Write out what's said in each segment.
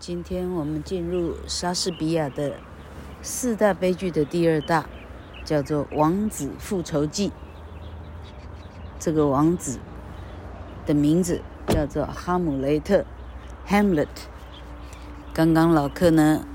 今天我们进入莎士比亚的四大悲剧的第二大，叫做《王子复仇记》。这个王子的名字叫做哈姆雷特 （Hamlet）。刚刚老克呢，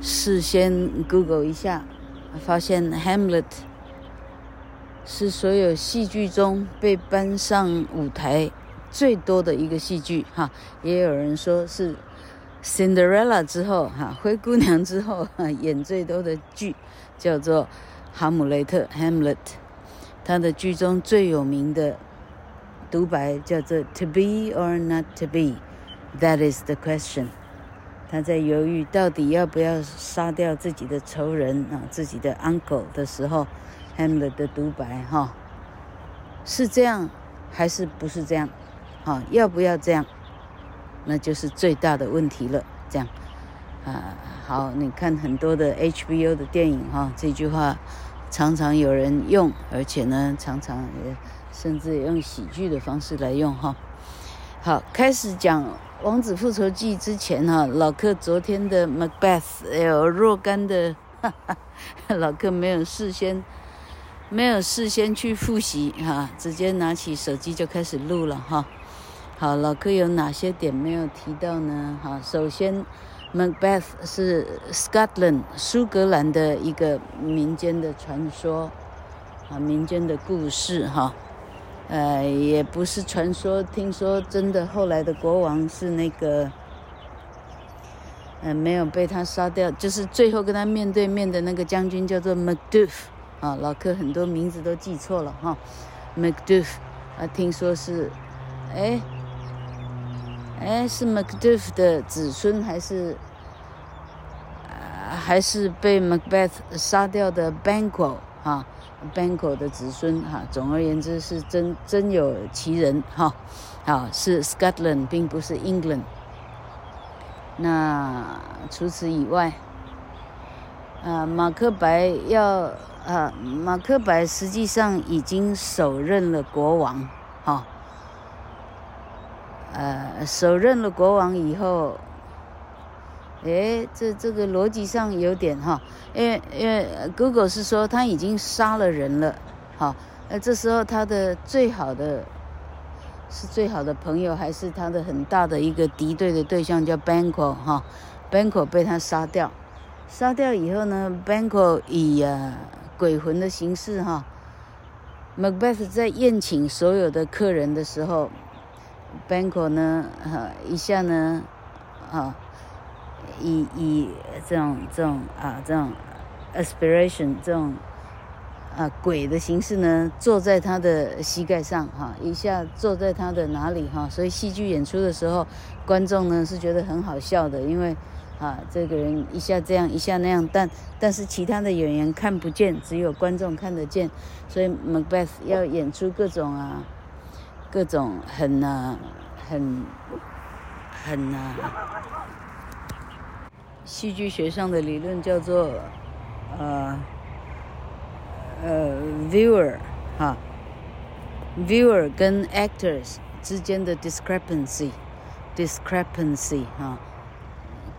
事先 Google 一下，发现 Hamlet 是所有戏剧中被搬上舞台最多的一个戏剧。哈，也有人说是。Cinderella 之后，哈，灰姑娘之后，演最多的剧叫做《哈姆雷特》（Hamlet）。他的剧中最有名的独白叫做 “To be or not to be, that is the question。”他在犹豫到底要不要杀掉自己的仇人啊，自己的 uncle 的时候，Hamlet 的独白哈，是这样还是不是这样？哈，要不要这样？那就是最大的问题了。这样，啊，好，你看很多的 HBO 的电影哈，这句话常常有人用，而且呢，常常也甚至也用喜剧的方式来用哈。好，开始讲《王子复仇记》之前哈，老克昨天的 Macbeth 有若干的，哈哈，老克没有事先没有事先去复习哈，直接拿起手机就开始录了哈。好，老柯有哪些点没有提到呢？好，首先，Macbeth 是 Scotland 苏格兰的一个民间的传说，啊，民间的故事哈，呃，也不是传说，听说真的，后来的国王是那个，呃，没有被他杀掉，就是最后跟他面对面的那个将军叫做 Macduff，啊，老柯很多名字都记错了哈，Macduff，啊，听说是，哎。哎，是 Macduff 的子孙还是，呃，还是被 Macbeth 杀掉的 Banquo 哈，Banquo 的子孙哈。总而言之是真真有其人哈，好是 Scotland 并不是 England。那除此以外，啊，马克白要啊，马克白实际上已经手刃了国王哈。呃，手刃了国王以后，诶，这这个逻辑上有点哈，因为因为 Google 是说他已经杀了人了，好，那这时候他的最好的是最好的朋友，还是他的很大的一个敌对的对象叫 Banco 哈，Banco 被他杀掉，杀掉以后呢，Banco 以啊鬼魂的形式哈，Macbeth 在宴请所有的客人的时候。Banquo 呢，哈，一下呢，啊，以以这种这种啊这种 aspiration 这种啊鬼的形式呢，坐在他的膝盖上，哈，一下坐在他的哪里，哈，所以戏剧演出的时候，观众呢是觉得很好笑的，因为啊这个人一下这样一下那样，但但是其他的演员看不见，只有观众看得见，所以 Macbeth 要演出各种啊。各种很啊，很很啊，戏剧学上的理论叫做呃呃 viewer 哈，viewer 跟 actors 之间的 discrepancy discrepancy 哈，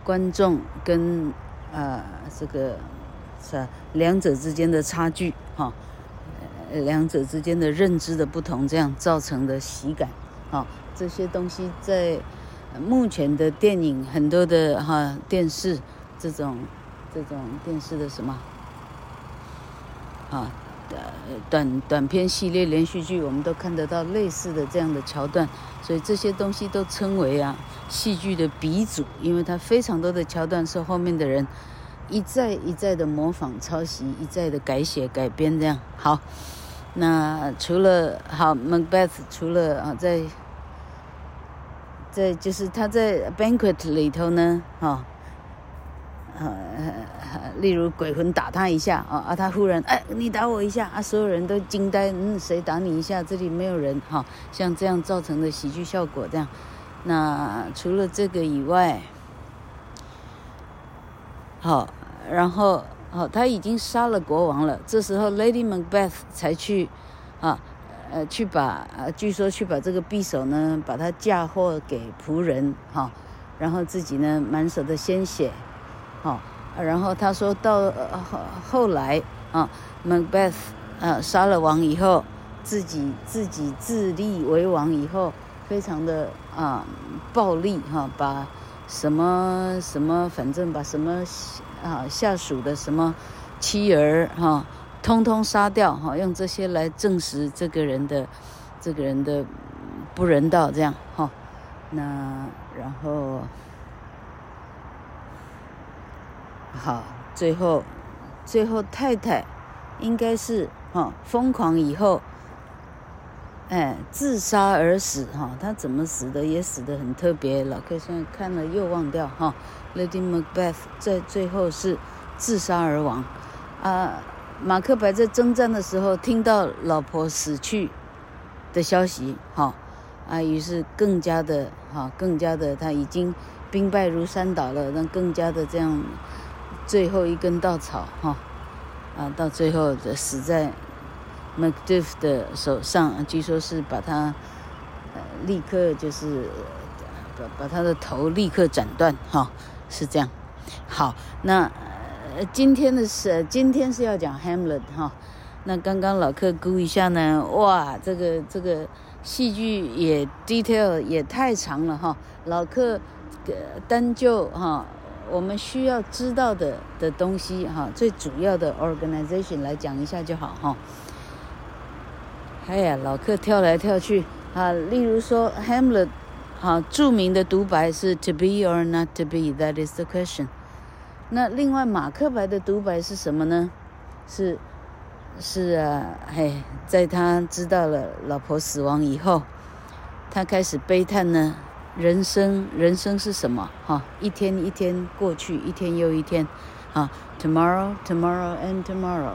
观众跟啊、呃、这个是两者之间的差距哈。两者之间的认知的不同，这样造成的喜感，啊，这些东西在目前的电影很多的哈电视这种这种电视的什么啊呃，短短片系列连续剧，我们都看得到类似的这样的桥段，所以这些东西都称为啊戏剧的鼻祖，因为它非常多的桥段是后面的人一再一再的模仿抄袭，一再的改写改编这样好。那除了好，Macbeth 除了啊，在在就是他在 banquet 里头呢，哈，呃，例如鬼魂打他一下啊，啊，他忽然哎，你打我一下啊，所有人都惊呆，嗯，谁打你一下？这里没有人哈，像这样造成的喜剧效果这样。那除了这个以外，好，然后。哦，他已经杀了国王了。这时候，Lady Macbeth 才去，啊，呃，去把，呃，据说去把这个匕首呢，把它嫁祸给仆人，哈、然后自己呢满手的鲜血，好，然后他说到后后来啊，Macbeth 啊杀了王以后，自己自己自立为王以后，非常的啊暴力哈，把什么什么反正把什么啊下属的什么妻儿哈，通通杀掉哈，用这些来证实这个人的这个人的不人道这样哈。那然后，好，最后，最后太太应该是哈疯狂以后，哎，自杀而死哈。他怎么死的？也死得很特别。老客现在看了又忘掉哈。Lady Macbeth 在最后是自杀而亡。啊，马克白在征战的时候听到老婆死去的消息哈。啊，于是更加的哈，更加的他已经兵败如山倒了，那更加的这样，最后一根稻草哈，啊，到最后的死在 Macduff 的手上，据说是把他呃立刻就是把把他的头立刻斩断哈，是这样。好，那呃今天的是今天是要讲 Hamlet 哈，那刚刚老客估一下呢，哇，这个这个。戏剧也 detail 也太长了哈，老客，单就哈我们需要知道的的东西哈，最主要的 organization 来讲一下就好哈。哎呀，老客跳来跳去啊，例如说 Hamlet 哈著名的独白是 To be or not to be, that is the question。那另外马克白的独白是什么呢？是。是啊，嘿，在他知道了老婆死亡以后，他开始悲叹呢。人生，人生是什么？哈，一天一天过去，一天又一天，啊，tomorrow, tomorrow and tomorrow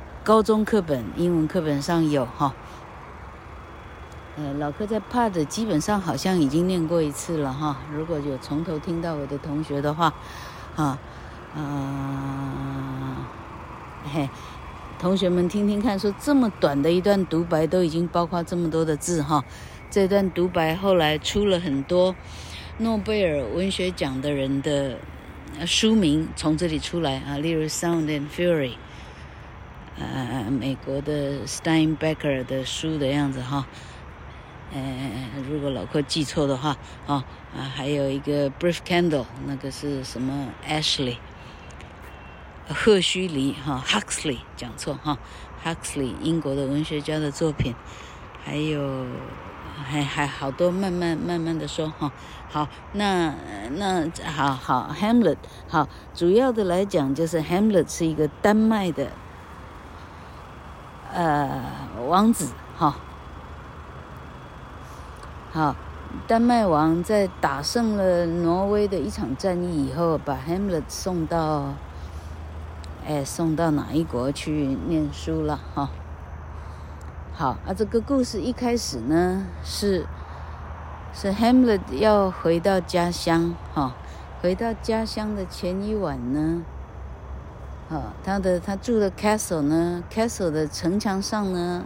高中课本、英文课本上有哈。呃，老课在 Pad 基本上好像已经念过一次了哈。如果有从头听到我的同学的话，啊，啊，嘿。同学们，听听看，说这么短的一段独白，都已经包括这么多的字哈。这段独白后来出了很多诺贝尔文学奖的人的书名，从这里出来啊，例如《Sound and Fury》，呃，美国的 Steinbecker 的书的样子哈。呃，如果老柯记错的话，啊啊，还有一个《Brief Candle》，那个是什么？Ashley。赫胥黎哈，Huxley 讲错哈，Huxley 英国的文学家的作品，还有还还好多，慢慢慢慢的说哈。好，那那好好，Hamlet 好，主要的来讲就是 Hamlet 是一个丹麦的呃王子哈。好，丹麦王在打胜了挪威的一场战役以后，把 Hamlet 送到。哎，送到哪一国去念书了哈？好啊，这个故事一开始呢是是 Hamlet 要回到家乡哈，回到家乡的前一晚呢，啊，他的他住的 castle 呢，castle 的城墙上呢，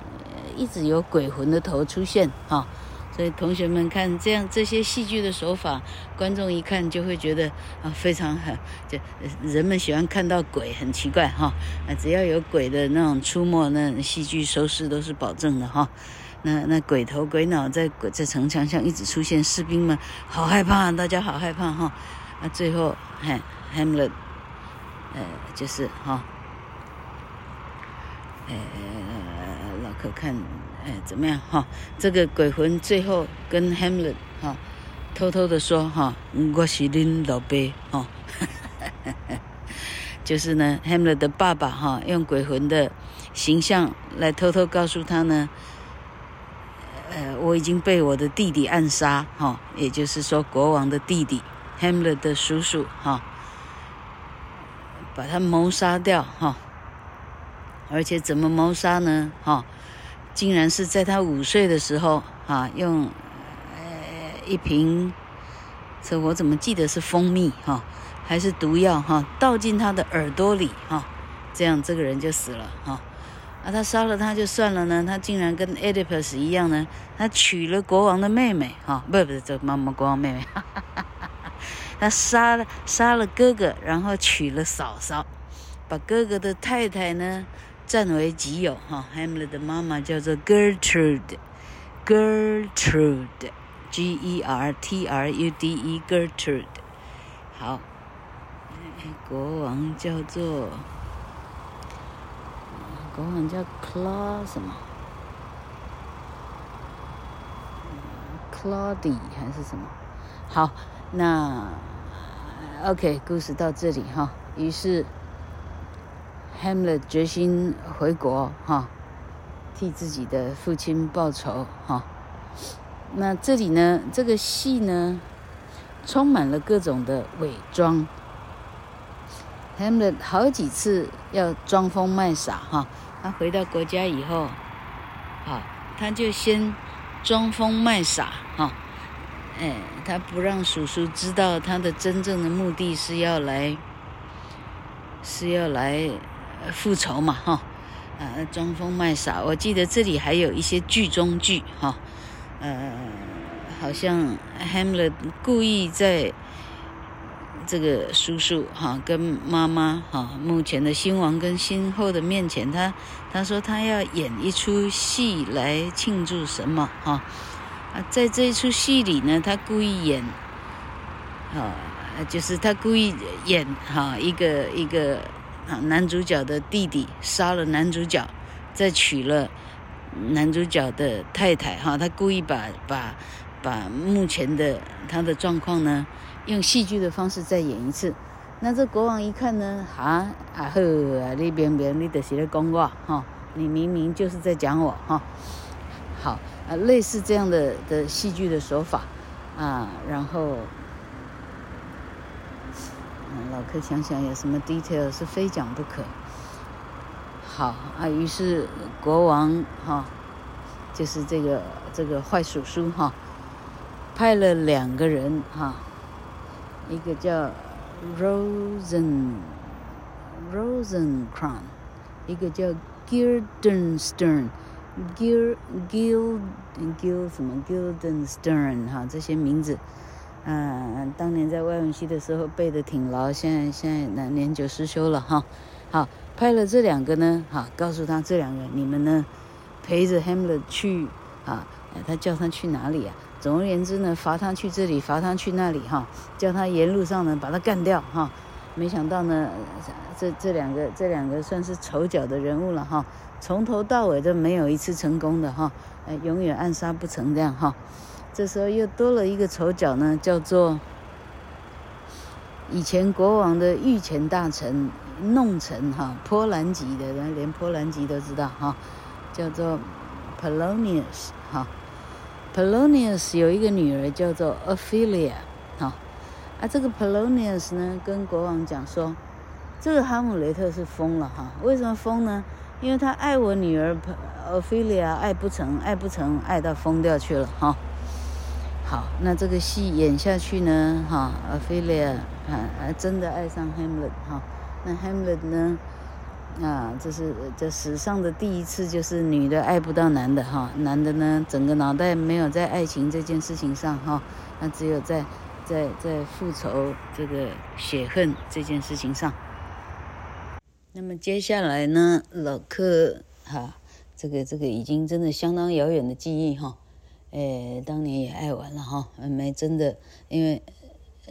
一直有鬼魂的头出现哈。所以同学们看这样这些戏剧的手法，观众一看就会觉得啊非常很，就人们喜欢看到鬼，很奇怪哈。啊，只要有鬼的那种出没，那戏剧收视都是保证的哈。那那鬼头鬼脑在鬼在城墙上一直出现，士兵们好害怕，大家好害怕哈。啊，最后哈 Hamlet，呃，就是哈，呃，老可看。哎，怎么样哈？这个鬼魂最后跟 Hamlet 哈偷偷的说哈，我是恁老爸哈，就是呢，Hamlet 的爸爸哈，用鬼魂的形象来偷偷告诉他呢，呃，我已经被我的弟弟暗杀哈，也就是说国王的弟弟 Hamlet 的叔叔哈，把他谋杀掉哈，而且怎么谋杀呢？哈，竟然是在他五岁的时候啊，用呃一瓶，这我怎么记得是蜂蜜哈，还是毒药哈，倒进他的耳朵里哈，这样这个人就死了哈。啊，他杀了他就算了呢，他竟然跟 Oedipus 一样呢，他娶了国王的妹妹哈，不不，这妈妈国王妹妹。哈哈哈他杀了杀了哥哥，然后娶了嫂嫂，把哥哥的太太呢占为己有。哈，Hamlet 的妈妈叫做 Gertrude，Gertrude，G-E-R-T-R-U-D-E，Gertrude。好，国王叫做国王叫 Claude 什么，Claudy 还是什么？好。那，OK，故事到这里哈。于是，Hamlet 决心回国哈，替自己的父亲报仇哈。那这里呢，这个戏呢，充满了各种的伪装。Hamlet 好几次要装疯卖傻哈。他回到国家以后，好，他就先装疯卖傻哈。哎，他不让叔叔知道他的真正的目的是要来，是要来复仇嘛，哈，啊，装疯卖傻。我记得这里还有一些剧中剧，哈，呃，好像 Hamlet 故意在这个叔叔哈跟妈妈哈目前的新王跟新后的面前，他他说他要演一出戏来庆祝什么，哈。啊，在这一出戏里呢，他故意演，啊，就是他故意演哈一个一个男主角的弟弟杀了男主角，再娶了男主角的太太哈，他故意把把把目前的他的状况呢，用戏剧的方式再演一次。那这国王一看呢，啊啊呵，你明明你就是在讲我哈，你明明就是在讲我哈，好。啊，类似这样的的戏剧的手法，啊，然后，嗯，老柯想想有什么 detail 是非讲不可。好啊，于是国王哈、就是这个这个坏叔叔哈、派了两个人哈、一个叫 Rosen，Rosenkran，一个叫 Guildenstern。Gil Gil Gil 什么 Gildenstern 哈，这些名字，嗯，当年在外文系的时候背得挺牢，现在现在那年久失修了哈。好，派了这两个呢，哈，告诉他这两个你们呢，陪着 Hamlet 去啊，他叫他去哪里啊？总而言之呢，罚他去这里，罚他去那里哈，叫他沿路上呢把他干掉哈。没想到呢，这这两个这两个算是丑角的人物了哈。从头到尾都没有一次成功的哈，哎，永远暗杀不成这样哈。这时候又多了一个丑角呢，叫做以前国王的御前大臣弄臣哈，波兰籍的人，连波兰籍都知道哈，叫做 Polonius 哈。Polonius 有一个女儿叫做 Ophelia 哈，啊，这个 Polonius 呢跟国王讲说，这个哈姆雷特是疯了哈，为什么疯呢？因为他爱我女儿奥菲利亚，爱不成，爱不成，爱到疯掉去了哈。好，那这个戏演下去呢，哈，奥菲利亚啊，真的爱上 Hamlet 哈。那 Hamlet 呢，啊，这是这史上的第一次，就是女的爱不到男的哈，男的呢，整个脑袋没有在爱情这件事情上哈，那只有在在在复仇这个血恨这件事情上。那么接下来呢，老克哈，这个这个已经真的相当遥远的记忆哈，诶，当年也爱玩了哈，没真的，因为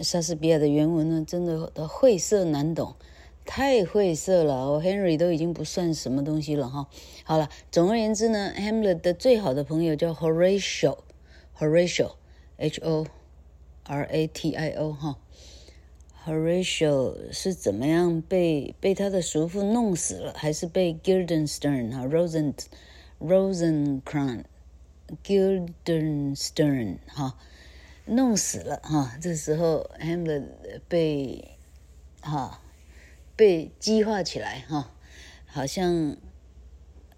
莎士比亚的原文呢，真的晦涩难懂，太晦涩了，我 Henry 都已经不算什么东西了哈。好了，总而言之呢，Hamlet 的最好的朋友叫 Horatio，Horatio，H O R A T I O 哈。Horatio 是怎么样被被他的叔父弄死了，还是被 Gilden Stern 哈 Rosen Rosencrantz Guildenstern 哈弄死了哈。这时候 Hamlet 被哈被激化起来哈，好像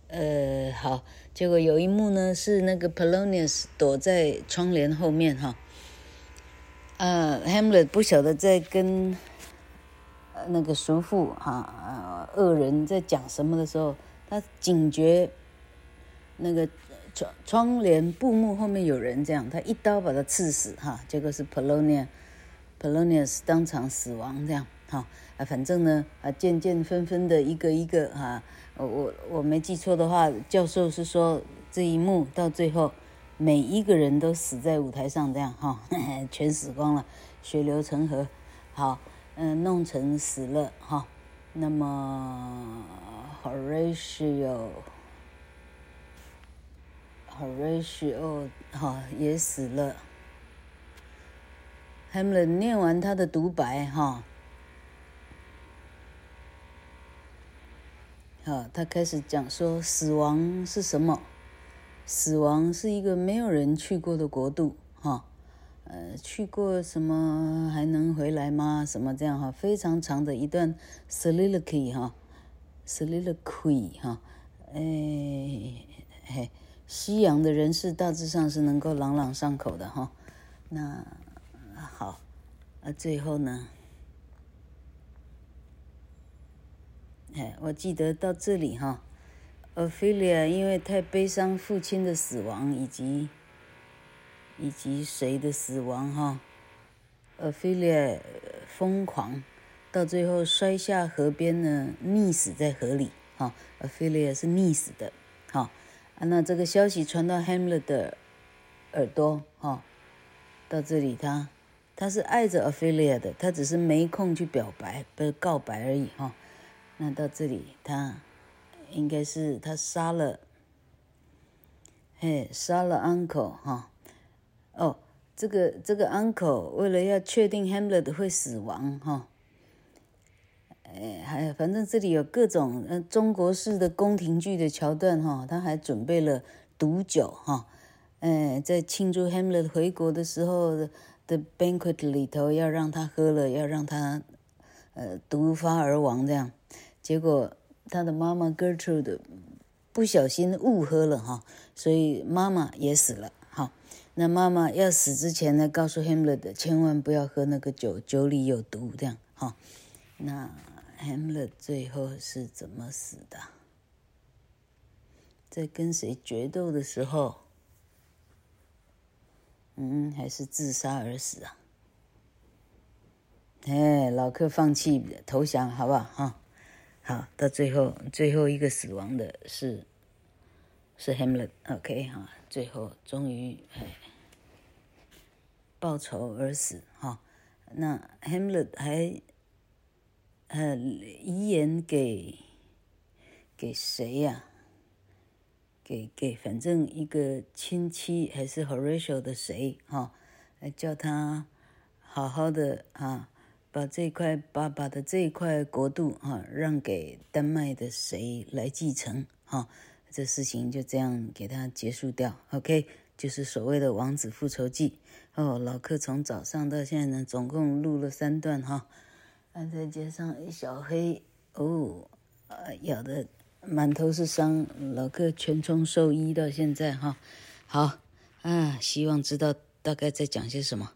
呃好，结果有一幕呢是那个 Polonius 躲在窗帘后面哈，呃 Hamlet 不晓得在跟那个叔父哈恶人在讲什么的时候，他警觉那个。窗窗帘布幕后面有人，这样他一刀把他刺死哈，结果是 Polonius，Polonius 当场死亡这样哈啊，反正呢啊渐渐纷纷的一个一个哈，我我没记错的话，教授是说这一幕到最后每一个人都死在舞台上这样哈，全死光了，血流成河，好嗯弄成死了哈，那么 Horatio。Horatio 哈也死了。Hamlet 念完他的独白哈，好，他开始讲说死亡是什么？死亡是一个没有人去过的国度哈，呃，去过什么还能回来吗？什么这样哈？非常长的一段 soliloquy 哈，soliloquy 哈，哎嘿。西洋的人士大致上是能够朗朗上口的哈，那好，啊最后呢？哎，我记得到这里哈，Ophelia 因为太悲伤父亲的死亡以及以及谁的死亡哈，Ophelia 疯狂，到最后摔下河边呢，溺死在河里哈，Ophelia 是溺死的，哈。啊，那这个消息传到 Hamlet 的耳朵，哈、哦，到这里他他是爱着 Ophelia 的，他只是没空去表白，不告白而已，哈、哦。那到这里他应该是他杀了，嘿，杀了 Uncle，哈、哦，哦，这个这个 Uncle 为了要确定 Hamlet 会死亡，哈、哦。哎，还反正这里有各种呃中国式的宫廷剧的桥段哈，他还准备了毒酒哈，哎，在庆祝 Hamlet 回国的时候的 banquet 里头要让他喝了，要让他呃毒发而亡这样，结果他的妈妈 Gertrude 不小心误喝了哈，所以妈妈也死了哈。那妈妈要死之前呢，告诉 Hamlet 千万不要喝那个酒，酒里有毒这样哈，那。Hamlet 最后是怎么死的？在跟谁决斗的时候，嗯，还是自杀而死啊？哎，老克放弃投降，好不好？哈，好，到最后最后一个死亡的是是 Hamlet，OK 哈，最后终于哎报仇而死哈。那 Hamlet 还。呃，遗言给给谁呀、给给，反正一个亲戚还是 Horatio 的谁哈？来叫他好好的啊，把这块爸爸的这一块国度哈让给丹麦的谁来继承哈？这事情就这样给他结束掉。OK，就是所谓的王子复仇记哦。老克从早上到现在呢，总共录了三段哈。再加上一小黑哦，呃，咬得满头是伤，老克全充兽医到现在哈，好啊，希望知道大概在讲些什么。